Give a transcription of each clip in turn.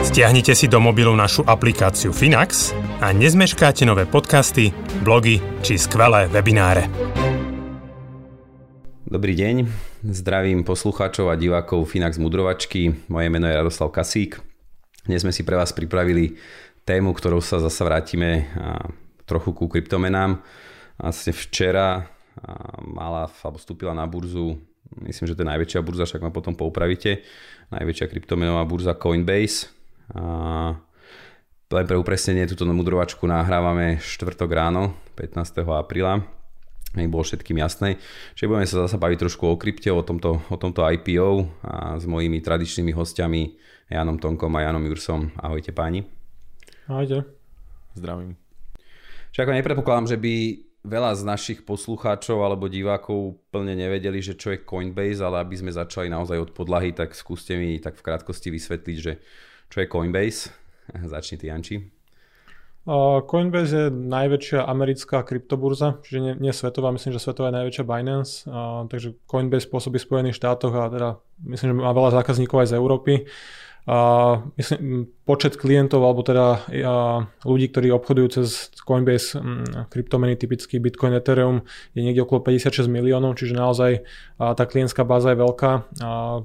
Stiahnite si do mobilu našu aplikáciu Finax a nezmeškáte nové podcasty, blogy či skvelé webináre. Dobrý deň, zdravím poslucháčov a divákov Finax Mudrovačky. Moje meno je Radoslav Kasík. Dnes sme si pre vás pripravili tému, ktorou sa zase vrátime trochu ku kryptomenám. Vlastne včera mala, alebo vstúpila na burzu, myslím, že to je najväčšia burza, však ma potom poupravíte, najväčšia kryptomenová burza Coinbase. A len pre upresnenie túto mudrovačku nahrávame 4. ráno, 15. apríla. Nech bolo všetkým jasné. Čiže budeme sa zase baviť trošku o krypte, o tomto, o tomto IPO a s mojimi tradičnými hostiami Janom Tonkom a Janom Jursom. Ahojte páni. Ahojte. Zdravím. Čiže ako nepredpokladám, že by veľa z našich poslucháčov alebo divákov plne nevedeli, že čo je Coinbase, ale aby sme začali naozaj od podlahy, tak skúste mi tak v krátkosti vysvetliť, že čo je Coinbase. Začni ty, Janči. Coinbase je najväčšia americká kryptoburza, čiže nie, nie svetová, myslím, že svetová je najväčšia Binance, a, takže Coinbase pôsobí v Spojených štátoch a teda myslím, že má veľa zákazníkov aj z Európy. A myslím, počet klientov alebo teda a, ľudí, ktorí obchodujú cez Coinbase m, kryptomeny, typicky Bitcoin, Ethereum, je niekde okolo 56 miliónov, čiže naozaj a, tá klientská báza je veľká. A,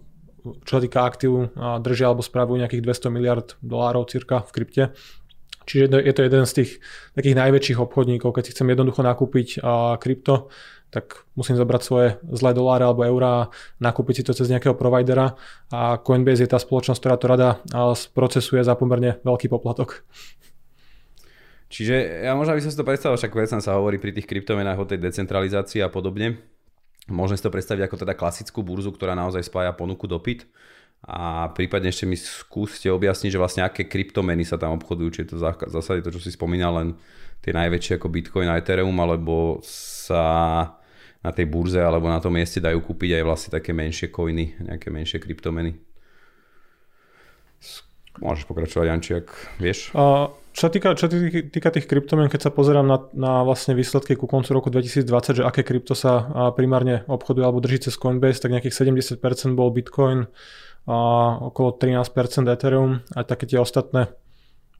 čo sa týka aktív, a, držia alebo spravujú nejakých 200 miliard dolárov cirka v krypte. Čiže je to jeden z tých takých najväčších obchodníkov, keď si chcem jednoducho nakúpiť krypto, tak musím zobrať svoje zlé doláre alebo eurá a nakúpiť si to cez nejakého providera a Coinbase je tá spoločnosť, ktorá to rada sprocesuje za pomerne veľký poplatok. Čiže ja možno by som si to predstavil, však keď sa hovorí pri tých kryptomenách o tej decentralizácii a podobne. Môžem si to predstaviť ako teda klasickú burzu, ktorá naozaj spája ponuku dopyt. A prípadne ešte mi skúste objasniť, že vlastne aké kryptomeny sa tam obchodujú, či je to zásade to, čo si spomínal, len tie najväčšie ako Bitcoin a Ethereum, alebo sa na tej burze alebo na tom mieste dajú kúpiť aj vlastne také menšie coiny, nejaké menšie kryptomeny. Môžeš pokračovať, Janči, ak vieš. A čo týka, čo týka tých kryptomien, keď sa pozerám na, na vlastne výsledky ku koncu roku 2020, že aké krypto sa primárne obchoduje alebo drží cez Coinbase, tak nejakých 70% bol Bitcoin, a okolo 13% Ethereum a také tie ostatné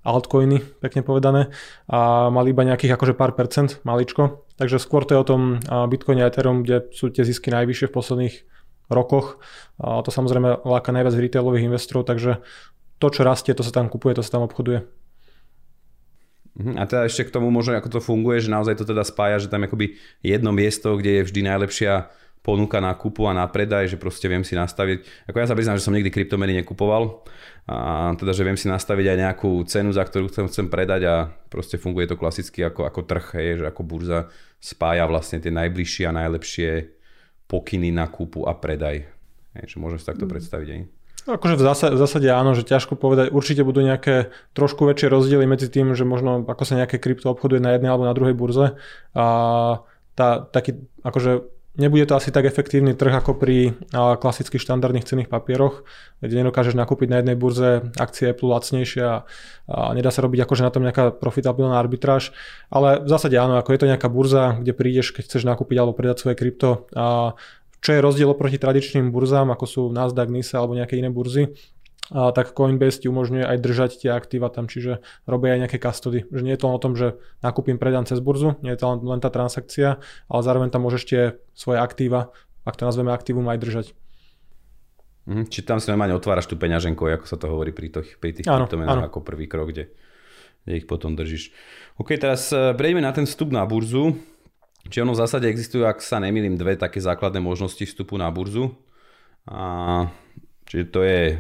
altcoiny, pekne povedané, a mali iba nejakých akože pár percent, maličko. Takže skôr to je o tom Bitcoine a Ethereum, kde sú tie zisky najvyššie v posledných rokoch. A to samozrejme láka najviac retailových investorov, takže to, čo rastie, to sa tam kupuje, to sa tam obchoduje. Mhm, a teda ešte k tomu možno, ako to funguje, že naozaj to teda spája, že tam akoby jedno miesto, kde je vždy najlepšia ponuka na kúpu a na predaj, že proste viem si nastaviť, ako ja sa priznám, že som nikdy kryptomeny nekupoval, a teda, že viem si nastaviť aj nejakú cenu, za ktorú chcem, chcem predať a proste funguje to klasicky ako, ako trh, hej, že ako burza spája vlastne tie najbližšie a najlepšie pokyny na kúpu a predaj. Hej, že môžem si takto mm. predstaviť. Hej. Akože v zásade, v zásade áno, že ťažko povedať. Určite budú nejaké trošku väčšie rozdiely medzi tým, že možno ako sa nejaké krypto obchoduje na jednej alebo na druhej burze. A tá, taký, akože Nebude to asi tak efektívny trh ako pri klasických štandardných cenných papieroch, kde nedokážeš nakúpiť na jednej burze akcie Apple lacnejšie a, a nedá sa robiť akože na tom nejaká profitabilná arbitráž. Ale v zásade áno, ako je to nejaká burza, kde prídeš, keď chceš nakúpiť alebo predať svoje krypto. A čo je rozdiel oproti tradičným burzám, ako sú Nasdaq, NISA alebo nejaké iné burzy, a tak Coinbase ti umožňuje aj držať tie aktíva tam, čiže robia aj nejaké custody. Že nie je to len o tom, že nakúpim, predám cez burzu, nie je to len, tá transakcia, ale zároveň tam môžeš tie svoje aktíva, ak to nazveme aktívum, aj držať. Mhm, či tam si normálne otváraš tú peňaženku, ako sa to hovorí pri, to, pri tých kryptomenách ako prvý krok, kde, kde ich potom držíš. OK, teraz e, prejdeme na ten vstup na burzu. Či ono v zásade existujú, ak sa nemýlim, dve také základné možnosti vstupu na burzu. A, čiže to je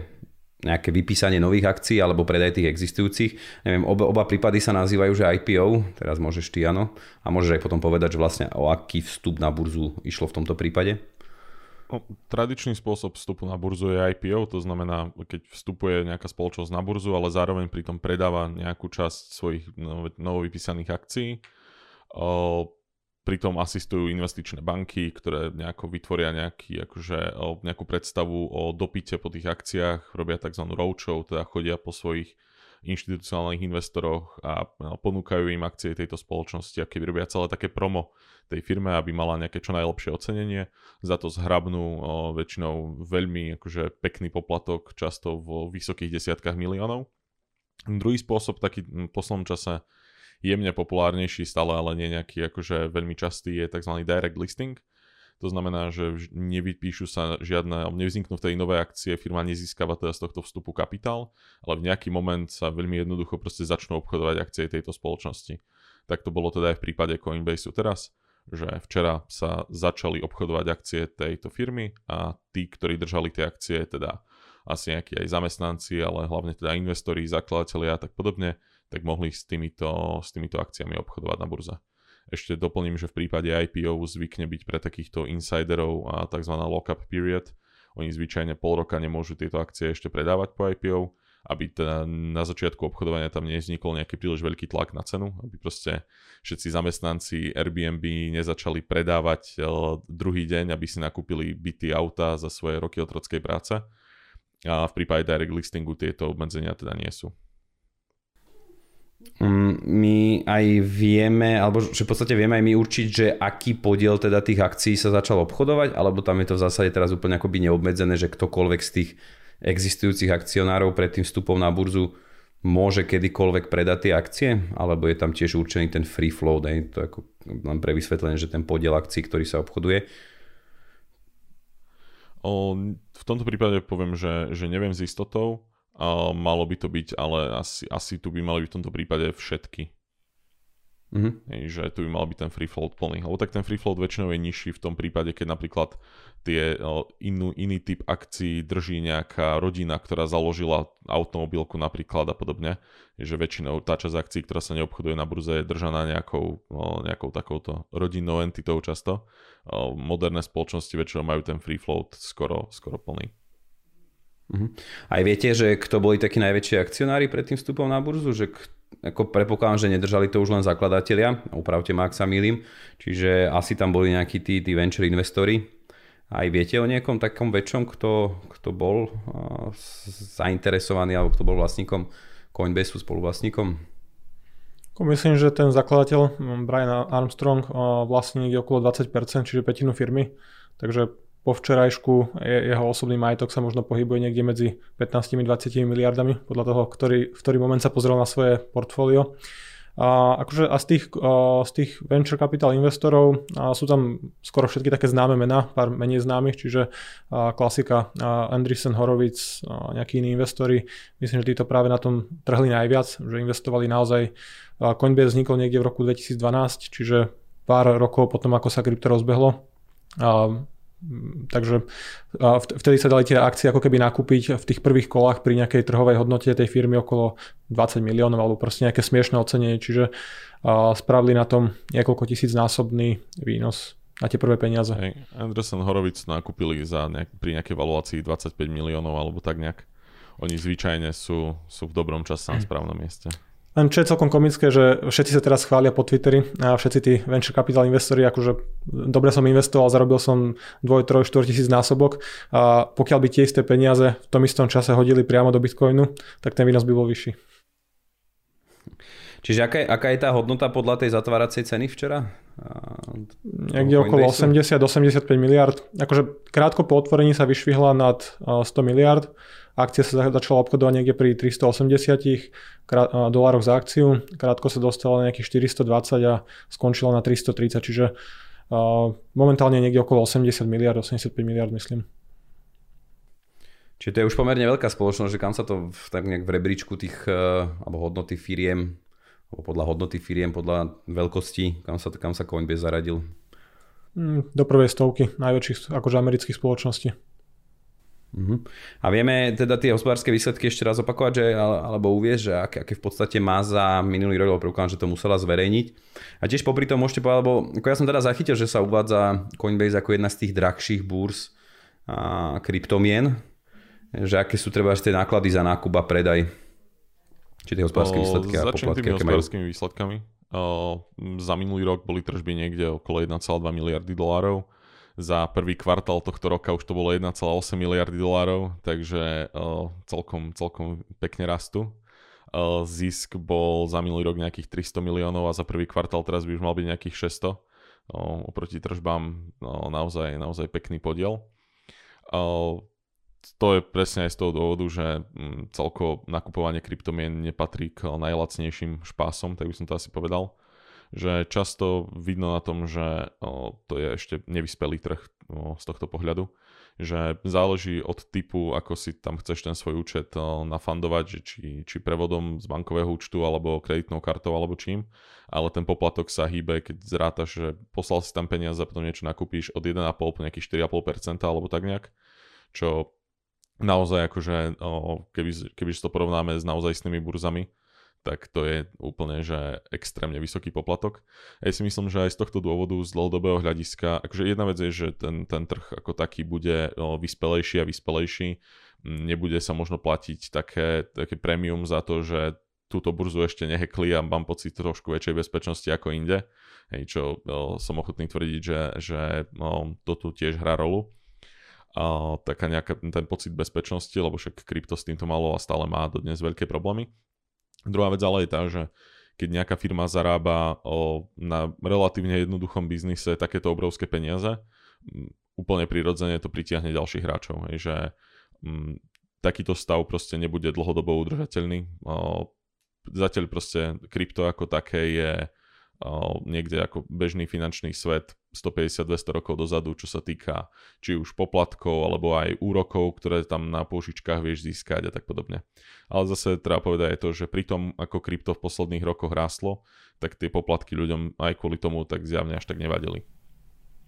nejaké vypísanie nových akcií alebo predaj tých existujúcich. Neviem, oba, oba prípady sa nazývajú, že IPO, teraz môžeš ty áno, a môžeš aj potom povedať, že vlastne o aký vstup na burzu išlo v tomto prípade. No, tradičný spôsob vstupu na burzu je IPO, to znamená, keď vstupuje nejaká spoločnosť na burzu, ale zároveň pritom predáva nejakú časť svojich novovypísaných akcií. Pritom asistujú investičné banky, ktoré nejako vytvoria nejaký, akože, nejakú predstavu o dopite po tých akciách, robia tzv. roadshow, teda chodia po svojich inštitucionálnych investoroch a ponúkajú im akcie tejto spoločnosti a keby robia celé také promo tej firme, aby mala nejaké čo najlepšie ocenenie. Za to zhrabnú o, väčšinou veľmi akože pekný poplatok, často vo vysokých desiatkách miliónov. Druhý spôsob, taký v poslednom čase jemne populárnejší stále, ale nie nejaký akože veľmi častý, je tzv. direct listing. To znamená, že nevypíšu sa žiadne, nevzniknú v tej nové akcie, firma nezískava teda z tohto vstupu kapitál, ale v nejaký moment sa veľmi jednoducho proste začnú obchodovať akcie tejto spoločnosti. Tak to bolo teda aj v prípade Coinbase teraz, že včera sa začali obchodovať akcie tejto firmy a tí, ktorí držali tie akcie, teda asi nejakí aj zamestnanci, ale hlavne teda investori, zakladatelia a tak podobne, tak mohli s týmito, s týmito akciami obchodovať na burze. Ešte doplním, že v prípade IPO zvykne byť pre takýchto insiderov a tzv. lock-up period. Oni zvyčajne pol roka nemôžu tieto akcie ešte predávať po IPO, aby teda na začiatku obchodovania tam nevznikol nejaký príliš veľký tlak na cenu, aby proste všetci zamestnanci Airbnb nezačali predávať eh, druhý deň, aby si nakúpili byty auta za svoje roky otrockej práce. A v prípade direct listingu tieto obmedzenia teda nie sú. Mm, my aj vieme, alebo že v podstate vieme aj my určiť, že aký podiel teda tých akcií sa začal obchodovať, alebo tam je to v zásade teraz úplne akoby neobmedzené, že ktokoľvek z tých existujúcich akcionárov pred tým vstupom na burzu môže kedykoľvek predať tie akcie, alebo je tam tiež určený ten free flow, daj, to ako len pre vysvetlenie, že ten podiel akcií, ktorý sa obchoduje. O, v tomto prípade poviem, že, že neviem s istotou, a malo by to byť, ale asi, asi tu by mali byť v tomto prípade všetky. Mm-hmm. Hej, že tu by mal byť ten free float plný. Lebo tak ten free float väčšinou je nižší v tom prípade, keď napríklad tie inú, iný typ akcií drží nejaká rodina, ktorá založila automobilku napríklad a podobne. Že väčšinou tá časť akcií, ktorá sa neobchoduje na burze, je držaná nejakou, nejakou takouto rodinnou entitou často. Moderné spoločnosti väčšinou majú ten free float skoro, skoro plný. Uh-huh. Aj viete, že kto boli takí najväčší akcionári pred tým vstupom na burzu? Že ako predpokladám, že nedržali to už len zakladatelia, upravte ma, ak sa milím, čiže asi tam boli nejakí tí, tí venture investori. Aj viete o niekom takom väčšom, kto, kto bol zainteresovaný alebo kto bol vlastníkom Coinbase spoluvlastníkom? Myslím, že ten zakladateľ Brian Armstrong vlastní okolo 20%, čiže petinu firmy. Takže po včerajšku jeho osobný majetok sa možno pohybuje niekde medzi 15-20 miliardami, podľa toho, ktorý, v ktorý moment sa pozrel na svoje portfólio. A, akože, a z, tých, a z tých venture capital investorov sú tam skoro všetky také známe mená, pár menej známych, čiže klasika a Andreessen Horowitz, nejakí iní investori. Myslím, že títo práve na tom trhli najviac, že investovali naozaj. A Coinbase vznikol niekde v roku 2012, čiže pár rokov potom, ako sa krypto rozbehlo. Takže vtedy sa dali tie akcie ako keby nakúpiť v tých prvých kolách pri nejakej trhovej hodnote tej firmy okolo 20 miliónov alebo proste nejaké smiešné ocenenie, čiže spravili na tom niekoľko tisíc násobný výnos na tie prvé peniaze. Hey, Anderson Horowitz nakúpili za nejak, pri nejakej valuácii 25 miliónov alebo tak nejak. Oni zvyčajne sú, sú v dobrom čase na správnom mieste. Len čo je celkom komické, že všetci sa teraz chvália po Twitteri a všetci tí venture capital investori, akože dobre som investoval, zarobil som 2, 3, 4 tisíc násobok a pokiaľ by tie isté peniaze v tom istom čase hodili priamo do Bitcoinu, tak ten výnos by bol vyšší. Čiže aká je, aká je tá hodnota podľa tej zatváracej ceny včera? Niekde okolo 80-85 miliard. Akože krátko po otvorení sa vyšvihla nad 100 miliard Akcia sa začala obchodovať niekde pri 380 dolároch za akciu, krátko sa dostala na nejakých 420 a skončila na 330, čiže momentálne niekde okolo 80 miliard, 85 miliard myslím. Čiže to je už pomerne veľká spoločnosť, že kam sa to v, tak nejak v rebríčku tých, e, alebo hodnoty firiem, alebo podľa hodnoty firiem, podľa veľkosti, kam sa, kam sa Coinbase zaradil? Mm, do prvej stovky najväčších akože amerických spoločností. Uh-huh. A vieme teda tie hospodárske výsledky ešte raz opakovať, že, alebo uvieť, že aké, aké v podstate má za minulý rok, lebo že to musela zverejniť. A tiež popri tom môžete povedať, lebo ako ja som teda zachytil, že sa uvádza Coinbase ako jedna z tých drahších búrs a, kryptomien, že aké sú treba tie náklady za nákup a predaj, či tie hospodárske výsledky a poplatky, tými hospodárskymi výsledkami. O, za minulý rok boli tržby niekde okolo 1,2 miliardy dolárov. Za prvý kvartál tohto roka už to bolo 1,8 miliardy dolárov, takže o, celkom, celkom pekne rastú. O, zisk bol za minulý rok nejakých 300 miliónov a za prvý kvartál teraz by už mal byť nejakých 600. O, oproti tržbám o, naozaj, naozaj pekný podiel. O, to je presne aj z toho dôvodu, že mm, celkovo nakupovanie kryptomien nepatrí k najlacnejším špásom, tak by som to asi povedal. Že často vidno na tom, že o, to je ešte nevyspelý trh o, z tohto pohľadu. Že záleží od typu, ako si tam chceš ten svoj účet o, nafandovať, že či, či prevodom z bankového účtu, alebo kreditnou kartou, alebo čím. Ale ten poplatok sa hýbe, keď zrátaš, že poslal si tam peniaze a potom niečo nakúpíš od 1,5 po nejakých 4,5% alebo tak nejak čo naozaj akože, keby, keby to porovnáme s naozajstnými burzami, tak to je úplne, že extrémne vysoký poplatok. Ja si myslím, že aj z tohto dôvodu, z dlhodobého hľadiska, akože jedna vec je, že ten, ten trh ako taký bude vyspelejší a vyspelejší, nebude sa možno platiť také, také premium za to, že túto burzu ešte nehekli a mám pocit trošku väčšej bezpečnosti ako inde, hej, čo o, som ochotný tvrdiť, že, že o, to tu tiež hrá rolu a taká nejaká ten pocit bezpečnosti, lebo však krypto s týmto malo a stále má dodnes veľké problémy. Druhá vec ale je tá, že keď nejaká firma zarába o, na relatívne jednoduchom biznise takéto obrovské peniaze, úplne prirodzene to pritiahne ďalších hráčov. Hej, že m, takýto stav proste nebude dlhodobo udržateľný. O, zatiaľ proste krypto ako také je niekde ako bežný finančný svet 150-200 rokov dozadu, čo sa týka či už poplatkov, alebo aj úrokov, ktoré tam na pôžičkách vieš získať a tak podobne. Ale zase treba povedať aj to, že pri tom, ako krypto v posledných rokoch rástlo, tak tie poplatky ľuďom aj kvôli tomu tak zjavne až tak nevadili.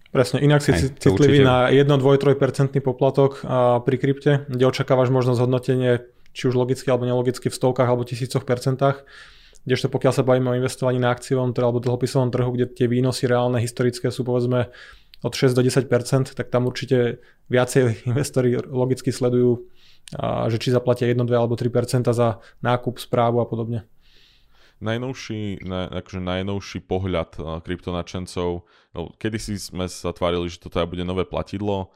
Presne, inak si aj, citlivý určite... na 1-2-3% poplatok pri krypte, kde očakávaš možno zhodnotenie či už logicky alebo nelogicky v stovkách alebo tisícoch percentách Kdežto pokiaľ sa bavíme o investovaní na akciovom trhu alebo dlhopisovom trhu, kde tie výnosy reálne historické sú povedzme od 6 do 10%, tak tam určite viacej investori logicky sledujú, že či zaplatia 1, 2 alebo 3% za nákup, správu a podobne. Najnovší, na, akože najnovší pohľad kryptonačencov, no, kedysi sme sa tvárili, že toto bude nové platidlo,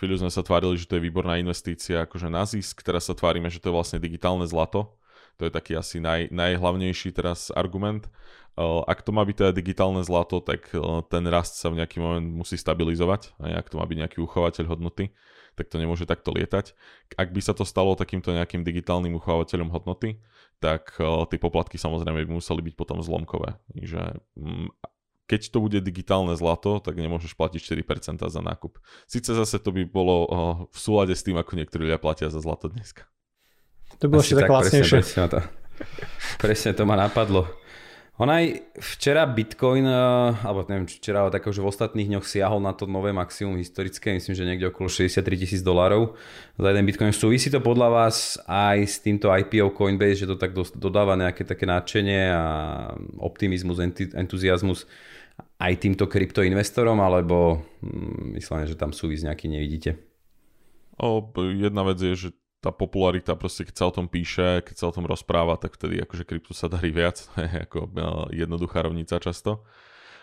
chvíľu sme sa tvárili, že to je výborná investícia akože na zisk, teraz sa tvárime, že to je vlastne digitálne zlato, to je taký asi naj, najhlavnejší teraz argument. Ak to má byť teda digitálne zlato, tak ten rast sa v nejaký moment musí stabilizovať. A ak to má byť nejaký uchovateľ hodnoty, tak to nemôže takto lietať. Ak by sa to stalo takýmto nejakým digitálnym uchovateľom hodnoty, tak tie poplatky samozrejme by museli byť potom zlomkové. Že mm, keď to bude digitálne zlato, tak nemôžeš platiť 4% za nákup. Sice zase to by bolo v súlade s tým, ako niektorí ľudia platia za zlato dneska. To bolo ešte tak, tak lacnejšie. Presne, presne, to, presne to ma napadlo. On aj včera Bitcoin, eh, alebo neviem, či včera, ale tak už v ostatných dňoch siahol na to nové maximum historické, myslím, že niekde okolo 63 tisíc dolárov za jeden Bitcoin. Súvisí to podľa vás aj s týmto IPO Coinbase, že to tak dodáva nejaké také nadšenie a optimizmus, entuziasmus aj týmto kryptoinvestorom, alebo hm, myslím, že tam súvis nejaký nevidíte? O, jedna vec je, že tá popularita proste, keď sa o tom píše, keď sa o tom rozpráva, tak vtedy akože kryptu sa darí viac, ako no, jednoduchá rovnica často.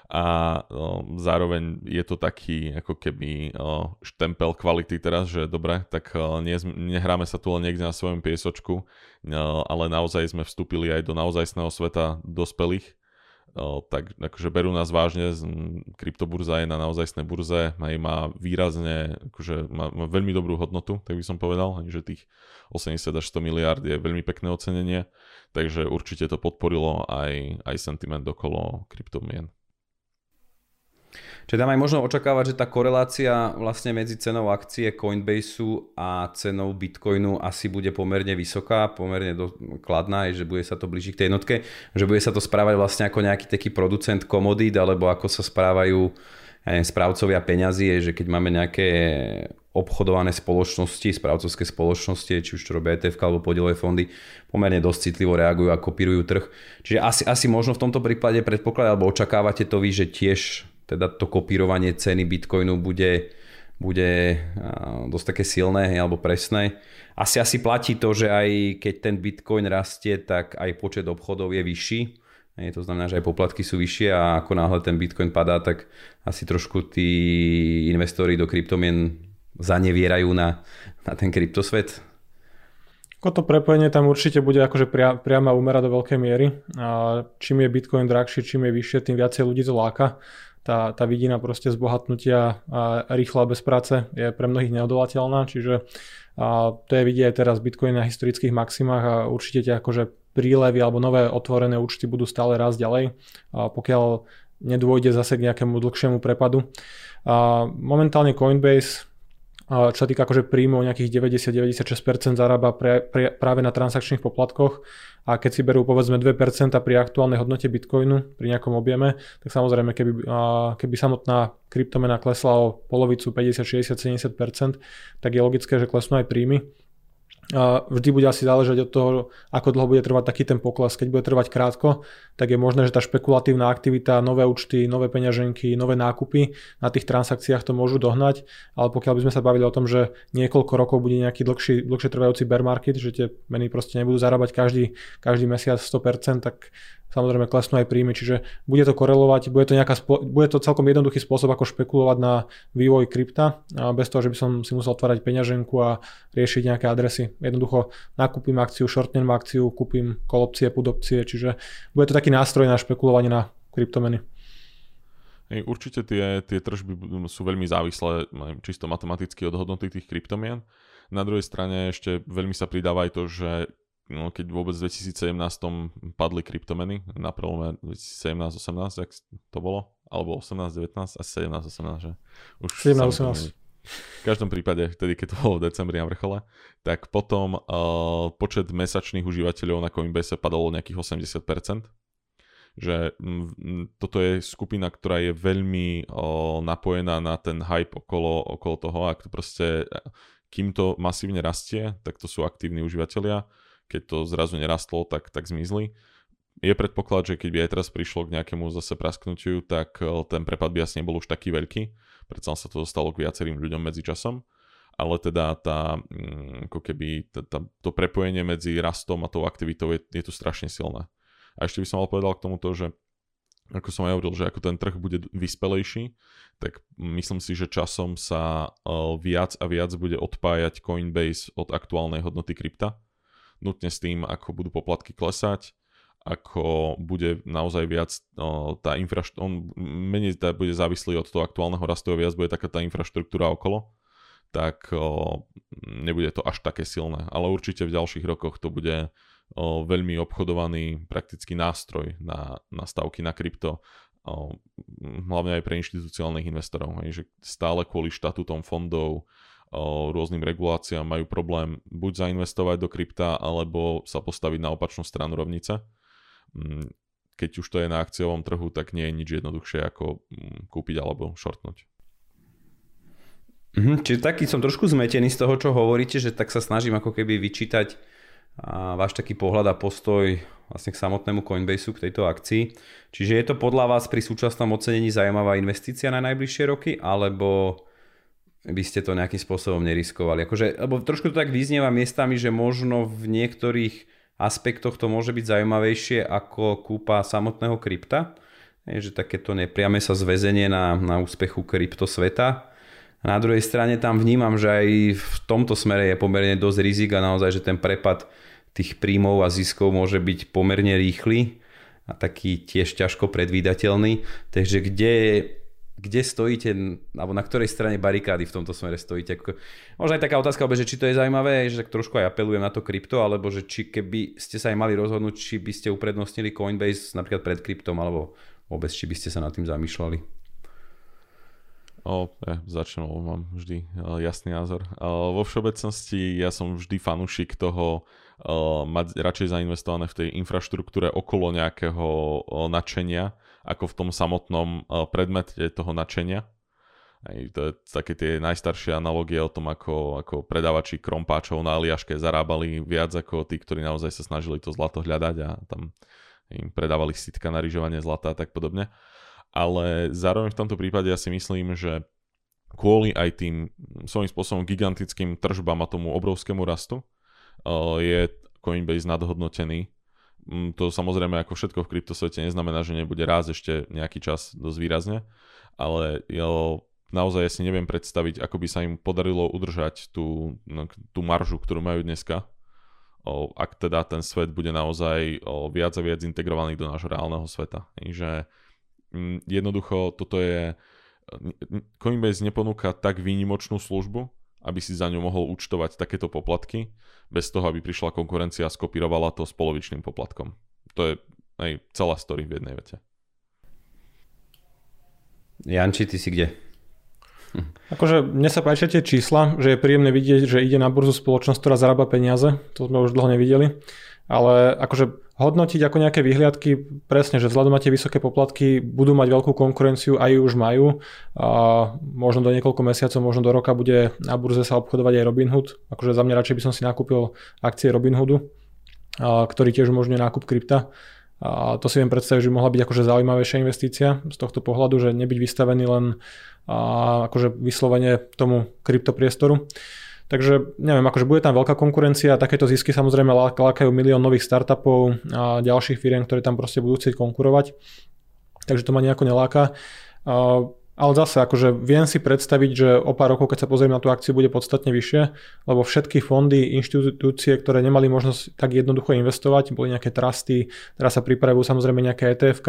A no, zároveň je to taký ako keby no, štempel kvality teraz, že dobre, tak no, nie, nehráme sa tu len niekde na svojom piesočku, no, ale naozaj sme vstúpili aj do naozajstného sveta dospelých tak akože berú nás vážne, kryptoburza je na naozajstnej burze, aj má výrazne, akože má, má veľmi dobrú hodnotu, tak by som povedal, že tých 80 až 100 miliard je veľmi pekné ocenenie, takže určite to podporilo aj, aj sentiment okolo kryptomien. Čiže tam aj možno očakávať, že tá korelácia vlastne medzi cenou akcie Coinbaseu a cenou Bitcoinu asi bude pomerne vysoká, pomerne kladná, že bude sa to blížiť k tej jednotke, že bude sa to správať vlastne ako nejaký taký producent komodít, alebo ako sa správajú ja neviem, správcovia peňazí, že keď máme nejaké obchodované spoločnosti, správcovské spoločnosti, či už to robia ETF alebo podielové fondy, pomerne dosť citlivo reagujú a kopírujú trh. Čiže asi, asi možno v tomto prípade predpokladať, alebo očakávate to vy, že tiež teda to kopírovanie ceny Bitcoinu bude bude dosť také silné alebo presné. Asi asi platí to, že aj keď ten Bitcoin rastie, tak aj počet obchodov je vyšší. To znamená, že aj poplatky sú vyššie a ako náhle ten Bitcoin padá, tak asi trošku tí investori do kryptomien zanevierajú na, na ten kryptosvet. Ako to prepojenie tam určite bude akože pria, priama úmera do veľkej miery. A čím je Bitcoin drahší, čím je vyššie, tým viacej ľudí to láka. Tá, tá vidina proste zbohatnutia a rýchla bez práce je pre mnohých neodolateľná, čiže a to je vidieť aj teraz Bitcoin na historických maximách a určite tie akože prílevy alebo nové otvorené účty budú stále raz ďalej, a pokiaľ nedôjde zase k nejakému dlhšiemu prepadu. A momentálne Coinbase čo sa týka akože príjmov, nejakých 90-96% zarába pre, pre, práve na transakčných poplatkoch a keď si berú povedzme 2% pri aktuálnej hodnote Bitcoinu pri nejakom objeme, tak samozrejme keby, keby samotná kryptomena klesla o polovicu 50, 60, 70%, tak je logické, že klesnú aj príjmy vždy bude asi záležať od toho, ako dlho bude trvať taký ten pokles. Keď bude trvať krátko, tak je možné, že tá špekulatívna aktivita, nové účty, nové peňaženky, nové nákupy na tých transakciách to môžu dohnať, ale pokiaľ by sme sa bavili o tom, že niekoľko rokov bude nejaký dlhší, dlhšie trvajúci bear market, že tie meny proste nebudú zarábať každý, každý mesiac 100%, tak samozrejme klesnú aj príjmy, čiže bude to korelovať, bude to, nejaká, bude to celkom jednoduchý spôsob, ako špekulovať na vývoj krypta, bez toho, že by som si musel otvárať peňaženku a riešiť nejaké adresy. Jednoducho nakúpim akciu, shortnem akciu, kúpim call opcie, put opcie, čiže bude to taký nástroj na špekulovanie na kryptomeny. Hej, určite tie, tie tržby sú veľmi závislé čisto matematicky od hodnoty tých kryptomien. Na druhej strane ešte veľmi sa pridáva aj to, že no, keď vôbec v 2017 padli kryptomeny na prelome 2017-18, jak to bolo? Alebo 18-19? Asi 17-18, že? Už 17-18. V každom prípade, vtedy, keď to bolo v decembri na vrchole, tak potom uh, počet mesačných užívateľov na Coinbase padalo nejakých 80%. Že m, toto je skupina, ktorá je veľmi uh, napojená na ten hype okolo, okolo toho, ak to proste, kým to masívne rastie, tak to sú aktívni užívateľia keď to zrazu nerastlo, tak, tak zmizli. Je predpoklad, že keď by aj teraz prišlo k nejakému zase prasknutiu, tak eh, ten prepad by asi nebol už taký veľký. Predsa sa to dostalo k viacerým ľuďom medzi časom. Ale teda tá, mm, ako keby tá, tá, to prepojenie medzi rastom a tou aktivitou je, je tu strašne silné. A ešte by som mal povedal k tomuto, že ako som aj hovoril, že ako ten trh bude vyspelejší, tak myslím si, že časom sa eh, viac a viac bude odpájať Coinbase od aktuálnej hodnoty krypta nutne s tým, ako budú poplatky klesať, ako bude naozaj viac o, tá infraštruktúra, menej tá bude závislý od toho aktuálneho rastu a viac bude taká tá infraštruktúra okolo, tak o, nebude to až také silné. Ale určite v ďalších rokoch to bude o, veľmi obchodovaný prakticky nástroj na, na stavky na krypto, o, hlavne aj pre inštitucionálnych investorov, že stále kvôli štatútom fondov, rôznym reguláciám majú problém buď zainvestovať do krypta, alebo sa postaviť na opačnú stranu rovnice. Mm, keď už to je na akciovom trhu, tak nie je nič jednoduchšie ako mm, kúpiť alebo shortnúť. Mhm, čiže taký som trošku zmetený z toho, čo hovoríte, že tak sa snažím ako keby vyčítať váš taký pohľad a postoj vlastne k samotnému Coinbaseu, k tejto akcii. Čiže je to podľa vás pri súčasnom ocenení zaujímavá investícia na najbližšie roky, alebo by ste to nejakým spôsobom neriskovali. Akože, lebo trošku to tak vyznieva miestami, že možno v niektorých aspektoch to môže byť zaujímavejšie ako kúpa samotného krypta. Je, že takéto nepriame sa zväzenie na, na úspechu krypto sveta. Na druhej strane tam vnímam, že aj v tomto smere je pomerne dosť rizik a naozaj, že ten prepad tých príjmov a ziskov môže byť pomerne rýchly a taký tiež ťažko predvídateľný. Takže kde kde stojíte, alebo na ktorej strane barikády v tomto smere stojíte. Možno aj taká otázka, že či to je zaujímavé, že tak trošku aj apelujem na to krypto, alebo že či keby ste sa aj mali rozhodnúť, či by ste uprednostnili Coinbase napríklad pred kryptom, alebo vôbec, či by ste sa nad tým zamýšľali. O, ja začnem, mám vždy jasný názor. Vo všeobecnosti ja som vždy fanúšik toho mať radšej zainvestované v tej infraštruktúre okolo nejakého nadšenia, ako v tom samotnom eh, predmete toho načenia. Aj to je také tie najstaršie analogie o tom, ako, ako predávači krompáčov na Aliaške zarábali viac ako tí, ktorí naozaj sa snažili to zlato hľadať a tam im predávali sitka na ryžovanie zlata a tak podobne. Ale zároveň v tomto prípade ja si myslím, že kvôli aj tým svojím spôsobom gigantickým tržbám a tomu obrovskému rastu je Coinbase nadhodnotený. Mm, to samozrejme ako všetko v kryptosvete neznamená, že nebude raz ešte nejaký čas dosť výrazne, ale naozaj ja si neviem predstaviť, ako by sa im podarilo udržať tú, no, tú maržu, ktorú majú dneska, ak teda ten svet bude naozaj viac a viac integrovaný do nášho reálneho sveta. Že mm, jednoducho toto je Coinbase neponúka tak výnimočnú službu, aby si za ňu mohol účtovať takéto poplatky, bez toho, aby prišla konkurencia a skopírovala to s polovičným poplatkom. To je aj celá story v jednej vete. Janči, ty si kde? Akože mne sa páčia tie čísla, že je príjemné vidieť, že ide na burzu spoločnosť, ktorá zarába peniaze. To sme už dlho nevideli. Ale akože hodnotiť ako nejaké vyhliadky, presne, že vzhľadom na tie vysoké poplatky budú mať veľkú konkurenciu, aj už majú. A možno do niekoľko mesiacov, možno do roka bude na burze sa obchodovať aj Robinhood. Akože za mňa radšej by som si nakúpil akcie Robinhoodu, a, ktorý tiež umožňuje nákup krypta. A to si viem predstaviť, že mohla byť akože zaujímavejšia investícia z tohto pohľadu, že nebyť vystavený len a, akože vyslovene tomu kryptopriestoru. Takže neviem, akože bude tam veľká konkurencia, takéto zisky samozrejme lákajú milión nových startupov a ďalších firiem, ktoré tam proste budú chcieť konkurovať. Takže to ma nejako neláka. Ale zase, akože viem si predstaviť, že o pár rokov, keď sa pozrieme na tú akciu, bude podstatne vyššie, lebo všetky fondy, inštitúcie, ktoré nemali možnosť tak jednoducho investovať, boli nejaké trusty, teraz sa pripravujú samozrejme nejaké etf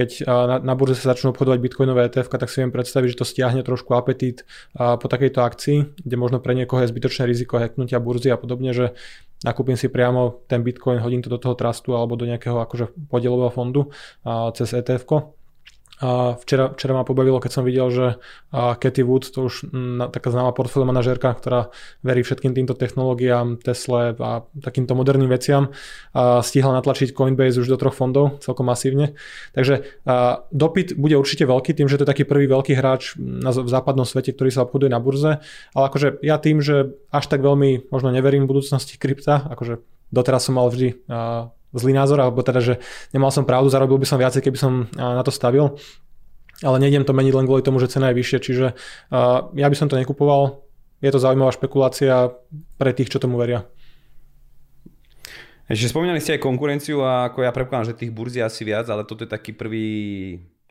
keď na, na burze sa začnú obchodovať bitcoinové ETF, tak si viem predstaviť, že to stiahne trošku apetít po takejto akcii, kde možno pre niekoho je zbytočné riziko hacknutia burzy a podobne, že nakúpim si priamo ten bitcoin, hodím to do toho trustu alebo do nejakého akože podielového fondu cez ETF. Včera, včera ma pobavilo, keď som videl, že Katy Wood, to už taká známa portfólio manažérka, ktorá verí všetkým týmto technológiám, Tesle a takýmto moderným veciam, a stihla natlačiť Coinbase už do troch fondov, celkom masívne. Takže a, dopyt bude určite veľký tým, že to je taký prvý veľký hráč na, v západnom svete, ktorý sa obchoduje na burze. Ale akože ja tým, že až tak veľmi možno neverím v budúcnosti krypta, akože doteraz som mal vždy zlý názor, alebo teda, že nemal som pravdu, zarobil by som viacej, keby som na to stavil. Ale nejdem to meniť len kvôli tomu, že cena je vyššia, čiže ja by som to nekupoval. Je to zaujímavá špekulácia pre tých, čo tomu veria. Ešte spomínali ste aj konkurenciu a ako ja predpokladám, že tých burz je asi viac, ale toto je taký prvý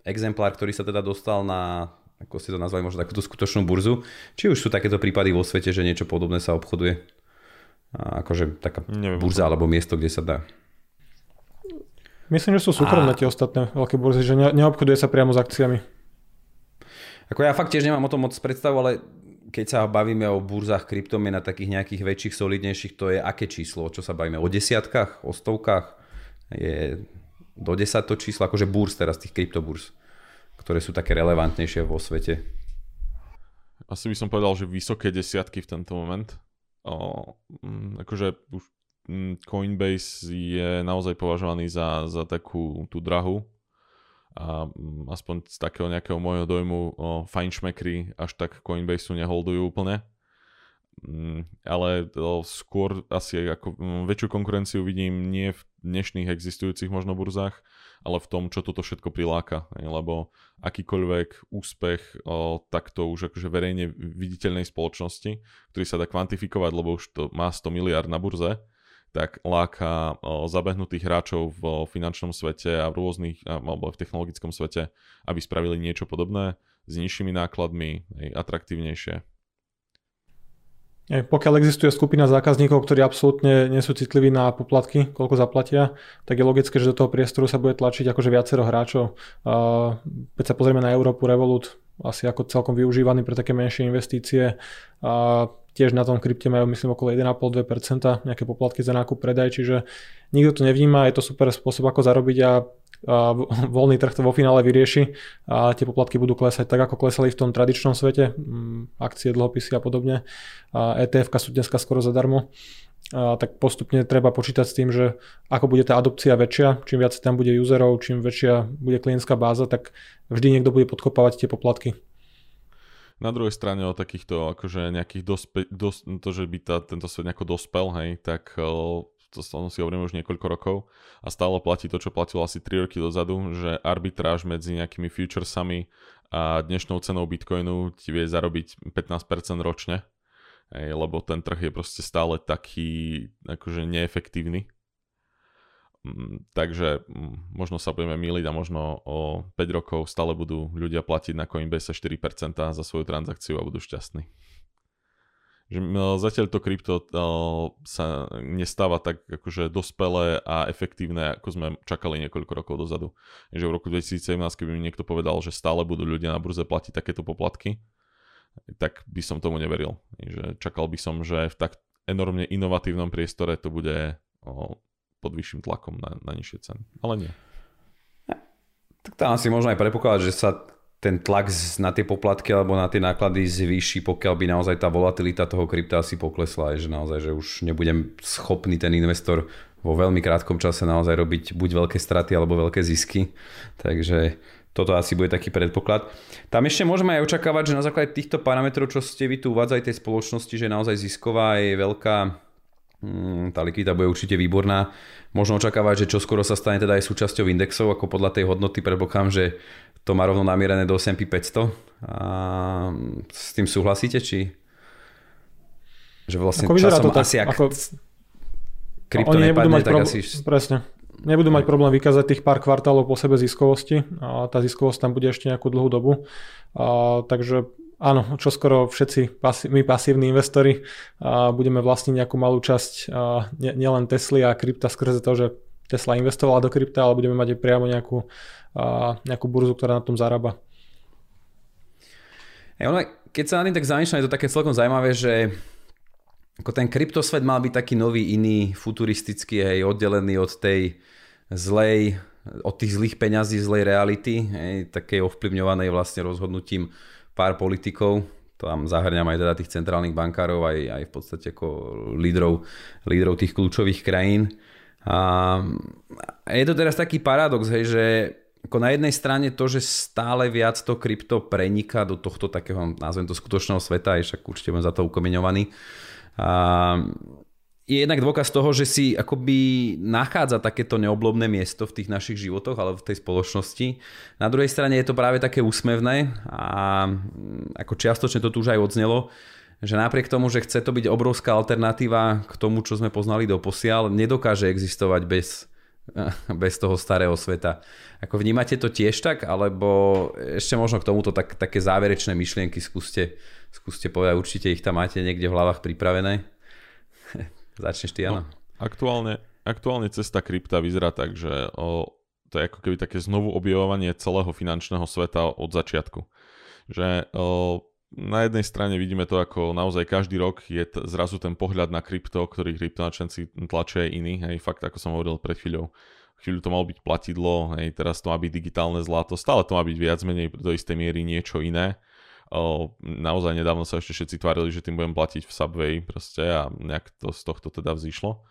exemplár, ktorý sa teda dostal na, ako si to nazvali, možno takúto skutočnú burzu. Či už sú takéto prípady vo svete, že niečo podobné sa obchoduje? A akože taká Neviem, burza alebo miesto, kde sa dá. Myslím, že sú súkromné a... tie ostatné veľké burzy, že ne, neobchoduje sa priamo s akciami. Ako ja fakt tiež nemám o tom moc predstavu, ale keď sa bavíme o burzách kryptomien na takých nejakých väčších, solidnejších, to je aké číslo? Čo sa bavíme? O desiatkách? O stovkách? Je do 10 to číslo, akože burz teraz, tých kryptobúrz, ktoré sú také relevantnejšie vo svete. Asi by som povedal, že vysoké desiatky v tento moment. O, mm, akože už Coinbase je naozaj považovaný za, za takú tú drahu a mm, aspoň z takého nejakého môjho dojmu o fajnšmekry až tak Coinbaseu neholdujú úplne. Mm, ale skôr asi ako väčšiu konkurenciu vidím nie v dnešných existujúcich možno burzách, ale v tom, čo toto všetko priláka. Lebo akýkoľvek úspech takto už akože verejne viditeľnej spoločnosti, ktorý sa dá kvantifikovať, lebo už to má 100 miliard na burze, tak láka zabehnutých hráčov v finančnom svete a v rôznych, alebo v technologickom svete, aby spravili niečo podobné s nižšími nákladmi, atraktívnejšie. Pokiaľ existuje skupina zákazníkov, ktorí absolútne nie sú citliví na poplatky, koľko zaplatia, tak je logické, že do toho priestoru sa bude tlačiť akože viacero hráčov. Keď sa pozrieme na Európu, Revolut, asi ako celkom využívaný pre také menšie investície. Tiež na tom krypte majú myslím okolo 1,5-2% nejaké poplatky za nákup predaj, čiže nikto to nevníma, je to super spôsob ako zarobiť a a voľný trh to vo finále vyrieši a tie poplatky budú klesať tak, ako klesali v tom tradičnom svete, mm, akcie, dlhopisy a podobne. A ETF sú dneska skoro zadarmo. A tak postupne treba počítať s tým, že ako bude tá adopcia väčšia, čím viac tam bude userov, čím väčšia bude klientská báza, tak vždy niekto bude podkopávať tie poplatky. Na druhej strane o takýchto akože nejakých dospe, dos, to, že by tá, tento svet nejako dospel, hej, tak to si hovorím už niekoľko rokov a stále platí to, čo platilo asi 3 roky dozadu, že arbitráž medzi nejakými futuresami a dnešnou cenou Bitcoinu ti vie zarobiť 15% ročne, hej, lebo ten trh je proste stále taký akože neefektívny. Mm, takže mm, možno sa budeme míliť a možno o 5 rokov stále budú ľudia platiť na Coinbase 4% za svoju transakciu a budú šťastní zatiaľ to krypto sa nestáva tak akože dospelé a efektívne, ako sme čakali niekoľko rokov dozadu. Že v roku 2017, keby mi niekto povedal, že stále budú ľudia na burze platiť takéto poplatky, tak by som tomu neveril. Že čakal by som, že v tak enormne inovatívnom priestore to bude pod vyšším tlakom na, na nižšie ceny. Ale nie. Tak tam si možno aj predpokladať, že sa ten tlak na tie poplatky alebo na tie náklady zvýši, pokiaľ by naozaj tá volatilita toho krypta asi poklesla, že naozaj, že už nebudem schopný ten investor vo veľmi krátkom čase naozaj robiť buď veľké straty alebo veľké zisky. Takže toto asi bude taký predpoklad. Tam ešte môžeme aj očakávať, že na základe týchto parametrov, čo ste vy tu uvádzali tej spoločnosti, že naozaj zisková je veľká, tá likvida bude určite výborná. Možno očakávať, že čo skoro sa stane teda aj súčasťou indexov, ako podľa tej hodnoty predpokladám, že to má rovno namierené do S&P 500. A s tým súhlasíte, či? Že vlastne ako časom to tak, asi ak ako... krypto Oni nepadne, mať tak prob... asi... Presne. Nebudú mať problém vykázať tých pár kvartálov po sebe ziskovosti a tá ziskovosť tam bude ešte nejakú dlhú dobu. A, takže áno, čo skoro všetci my pasívni investori a budeme vlastniť nejakú malú časť nielen Tesly a krypta skrze to, že Tesla investovala do krypta, ale budeme mať aj priamo nejakú nejakú burzu, ktorá na tom zarába. Hey, ono, keď sa na tým tak zamýšľam, je to také celkom zaujímavé, že ako ten kryptosvet mal byť taký nový, iný, futuristický, hej, oddelený od tej zlej, od tých zlých peňazí, zlej reality, hej, takej ovplyvňovanej vlastne rozhodnutím pár politikov, tam zahrňam aj teda tých centrálnych bankárov, aj, aj v podstate ako lídrov, lídrov tých kľúčových krajín. A je to teraz taký paradox, hej, že ako na jednej strane to, že stále viac to krypto preniká do tohto takého, nazvem to skutočného sveta, aj však určite budem za to ukomeňovaný, a je jednak dôkaz toho, že si akoby nachádza takéto neoblobné miesto v tých našich životoch alebo v tej spoločnosti. Na druhej strane je to práve také úsmevné a ako čiastočne to tu už aj odznelo, že napriek tomu, že chce to byť obrovská alternatíva k tomu, čo sme poznali do posiaľ, nedokáže existovať bez bez toho starého sveta. Ako vnímate to tiež tak, alebo ešte možno k tomuto tak, také záverečné myšlienky skúste, skúste povedať, určite ich tam máte niekde v hlavách pripravené. Začneš ty. No, aktuálne, aktuálne cesta krypta vyzerá tak, že o, to je ako keby také znovu objavovanie celého finančného sveta od začiatku. Že o, na jednej strane vidíme to, ako naozaj každý rok je t- zrazu ten pohľad na krypto, ktorý kryptonačenci tlačia aj iný. Hej, fakt, ako som hovoril pred chvíľou, chvíľu to malo byť platidlo, hej, teraz to má byť digitálne zlato, stále to má byť viac menej do istej miery niečo iné. O, naozaj nedávno sa ešte všetci tvárili, že tým budem platiť v Subway proste a nejak to z tohto teda vzýšlo.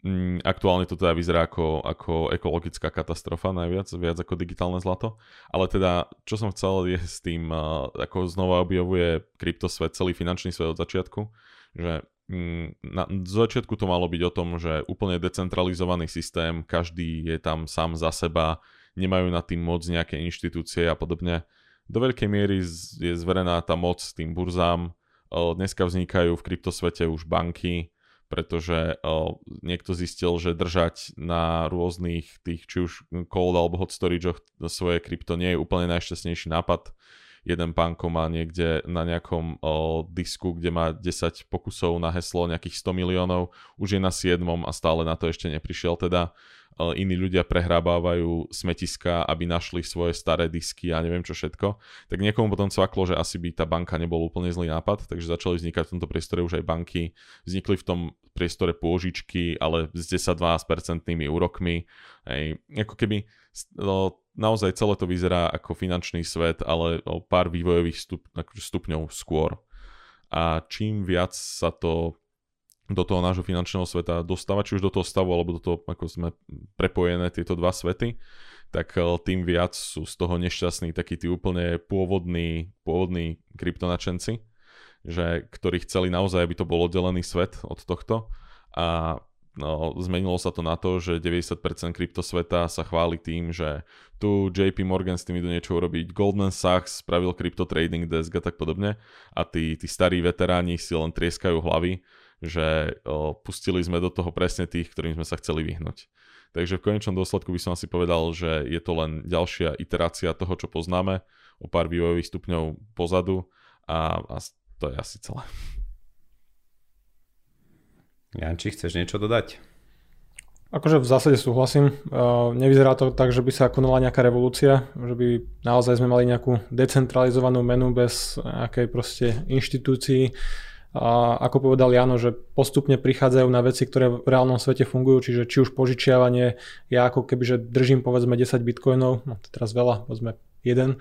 Mm, aktuálne to teda vyzerá ako, ako ekologická katastrofa najviac, viac ako digitálne zlato. Ale teda, čo som chcel je s tým, ako znova objavuje kryptosvet, celý finančný svet od začiatku, že mm, na, začiatku to malo byť o tom, že úplne decentralizovaný systém, každý je tam sám za seba, nemajú na tým moc nejaké inštitúcie a podobne. Do veľkej miery je zverená tá moc tým burzám. Dneska vznikajú v kryptosvete už banky, pretože o, niekto zistil, že držať na rôznych tých, či už cold alebo hot storage svoje krypto nie je úplne najšťastnejší nápad. Jeden pánko má niekde na nejakom o, disku, kde má 10 pokusov na heslo nejakých 100 miliónov, už je na 7 a stále na to ešte neprišiel teda iní ľudia prehrábávajú smetiska, aby našli svoje staré disky a neviem čo všetko, tak niekomu potom cvaklo, že asi by tá banka nebol úplne zlý nápad, takže začali vznikať v tomto priestore už aj banky, vznikli v tom priestore pôžičky, ale s 10-12% úrokmi. Hej. Ako keby no, naozaj celé to vyzerá ako finančný svet, ale o pár vývojových stup, stupňov skôr. A čím viac sa to do toho nášho finančného sveta dostávať, či už do toho stavu, alebo do toho, ako sme prepojené tieto dva svety, tak eh, tým viac sú z toho nešťastní takí tí úplne pôvodní, pôvodní kryptonačenci, že, ktorí chceli naozaj, aby to bol oddelený svet od tohto. A no, zmenilo sa to na to, že 90% kryptosveta sa chváli tým, že tu JP Morgan s tým idú niečo urobiť, Goldman Sachs spravil crypto trading desk a tak podobne. A tí, tí starí veteráni si len trieskajú hlavy, že o, pustili sme do toho presne tých, ktorým sme sa chceli vyhnúť. Takže v konečnom dôsledku by som asi povedal, že je to len ďalšia iterácia toho, čo poznáme, o pár vývojových stupňov pozadu a, a to je asi celé. Janči, chceš niečo dodať? Akože v zásade súhlasím. Uh, nevyzerá to tak, že by sa konala nejaká revolúcia, že by naozaj sme mali nejakú decentralizovanú menu bez nejakej proste inštitúcii. A ako povedal Jano, že postupne prichádzajú na veci, ktoré v reálnom svete fungujú, čiže či už požičiavanie, ja ako keby, že držím povedzme 10 bitcoinov, no to teraz veľa, povedzme jeden,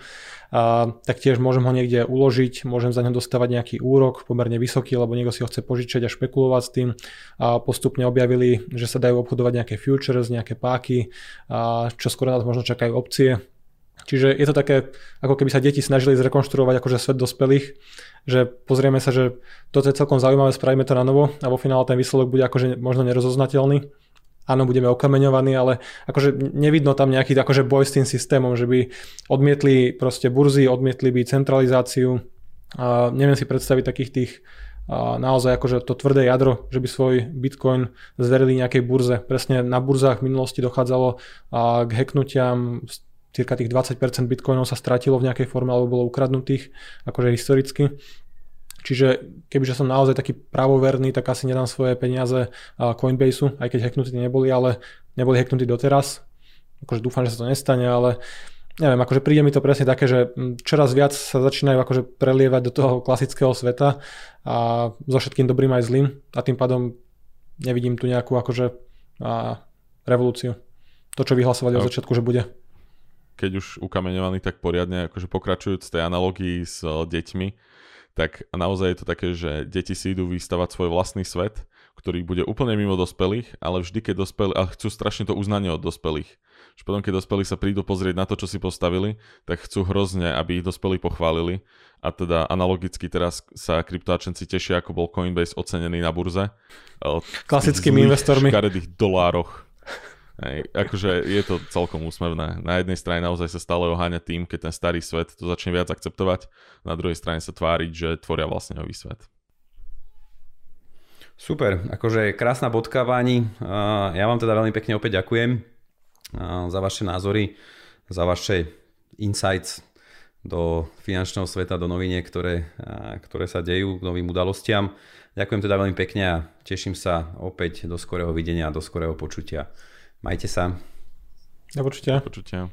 a, tak tiež môžem ho niekde uložiť, môžem za ňo dostávať nejaký úrok pomerne vysoký, lebo niekto si ho chce požičať a špekulovať s tým. A postupne objavili, že sa dajú obchodovať nejaké futures, nejaké páky, a čo skoro nás možno čakajú opcie. Čiže je to také, ako keby sa deti snažili zrekonštruovať akože svet dospelých, že pozrieme sa, že toto je celkom zaujímavé, spravíme to na novo a vo finále ten výsledok bude akože možno nerozoznateľný áno, budeme okameňovaní, ale akože nevidno tam nejaký akože boj s tým systémom, že by odmietli proste burzy, odmietli by centralizáciu. A neviem si predstaviť takých tých a naozaj akože to tvrdé jadro, že by svoj Bitcoin zverili nejakej burze. Presne na burzách v minulosti dochádzalo k hacknutiam, cirka tých 20% bitcoinov sa stratilo v nejakej forme alebo bolo ukradnutých, akože historicky. Čiže kebyže som naozaj taký pravoverný, tak asi nedám svoje peniaze Coinbaseu, aj keď hacknutí neboli, ale neboli hacknutí doteraz. Akože dúfam, že sa to nestane, ale neviem, akože príde mi to presne také, že čoraz viac sa začínajú akože prelievať do toho klasického sveta a so všetkým dobrým aj zlým a tým pádom nevidím tu nejakú akože a, revolúciu. To, čo vyhlasovali od začiatku, že bude. Keď už ukameňovaný tak poriadne, akože pokračujúc tej analogii s deťmi, tak naozaj je to také, že deti si idú vystavať svoj vlastný svet, ktorý bude úplne mimo dospelých, ale vždy, keď dospelí, a chcú strašne to uznanie od dospelých. Že potom, keď dospelí sa prídu pozrieť na to, čo si postavili, tak chcú hrozne, aby ich dospelí pochválili. A teda analogicky teraz sa kryptoačenci tešia, ako bol Coinbase ocenený na burze. Klasickými investormi. V dolároch Hej, akože je to celkom úsmevné. Na jednej strane naozaj sa stále oháňa tým, keď ten starý svet to začne viac akceptovať, na druhej strane sa tváriť, že tvoria vlastne nový svet. Super, akože krásna bodka Váni. Ja vám teda veľmi pekne opäť ďakujem za vaše názory, za vaše insights do finančného sveta, do noviniek, ktoré, ktoré sa dejú k novým udalostiam. Ďakujem teda veľmi pekne a teším sa opäť do skorého videnia a do skorého počutia. Majte sa. Do počutia. Do počutia.